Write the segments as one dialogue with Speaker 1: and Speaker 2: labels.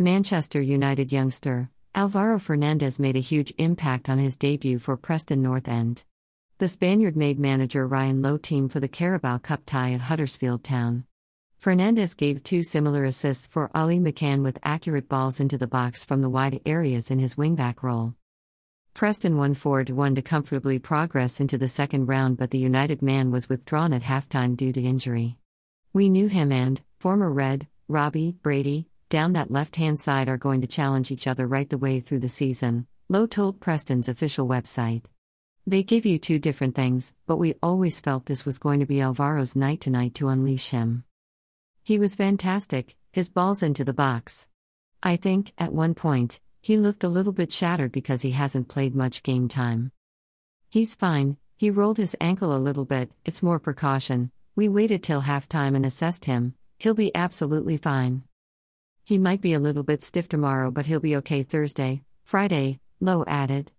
Speaker 1: Manchester United youngster, Alvaro Fernandez made a huge impact on his debut for Preston North End. The Spaniard made manager Ryan Lowe team for the Carabao Cup tie at Huddersfield Town. Fernandez gave two similar assists for Ali McCann with accurate balls into the box from the wide areas in his wingback role. Preston won 4 1 to comfortably progress into the second round, but the United man was withdrawn at halftime due to injury. We knew him and, former Red, Robbie, Brady, down that left hand side are going to challenge each other right the way through the season, Lowe told Preston's official website. They give you two different things, but we always felt this was going to be Alvaro's night tonight to unleash him. He was fantastic, his balls into the box. I think, at one point, he looked a little bit shattered because he hasn't played much game time. He's fine, he rolled his ankle a little bit, it's more precaution. We waited till halftime and assessed him, he'll be absolutely fine. He might be a little bit stiff tomorrow, but he'll be okay Thursday, Friday, Lowe added.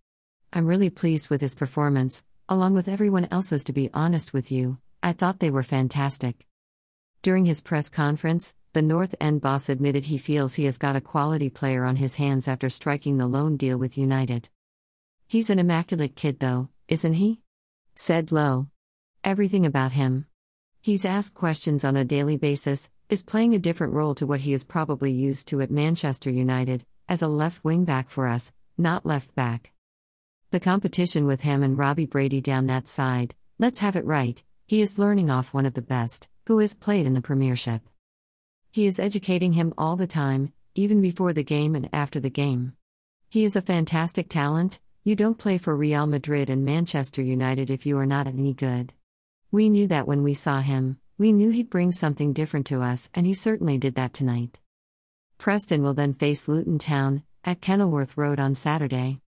Speaker 1: I'm really pleased with his performance, along with everyone else's, to be honest with you, I thought they were fantastic. During his press conference, the North End boss admitted he feels he has got a quality player on his hands after striking the loan deal with United. He's an immaculate kid, though, isn't he? said Lowe. Everything about him. He's asked questions on a daily basis, is playing a different role to what he is probably used to at Manchester United, as a left wing back for us, not left back. The competition with him and Robbie Brady down that side, let's have it right, he is learning off one of the best, who has played in the Premiership. He is educating him all the time, even before the game and after the game. He is a fantastic talent. You don't play for Real Madrid and Manchester United if you are not any good. We knew that when we saw him, we knew he'd bring something different to us, and he certainly did that tonight. Preston will then face Luton Town at Kenilworth Road on Saturday.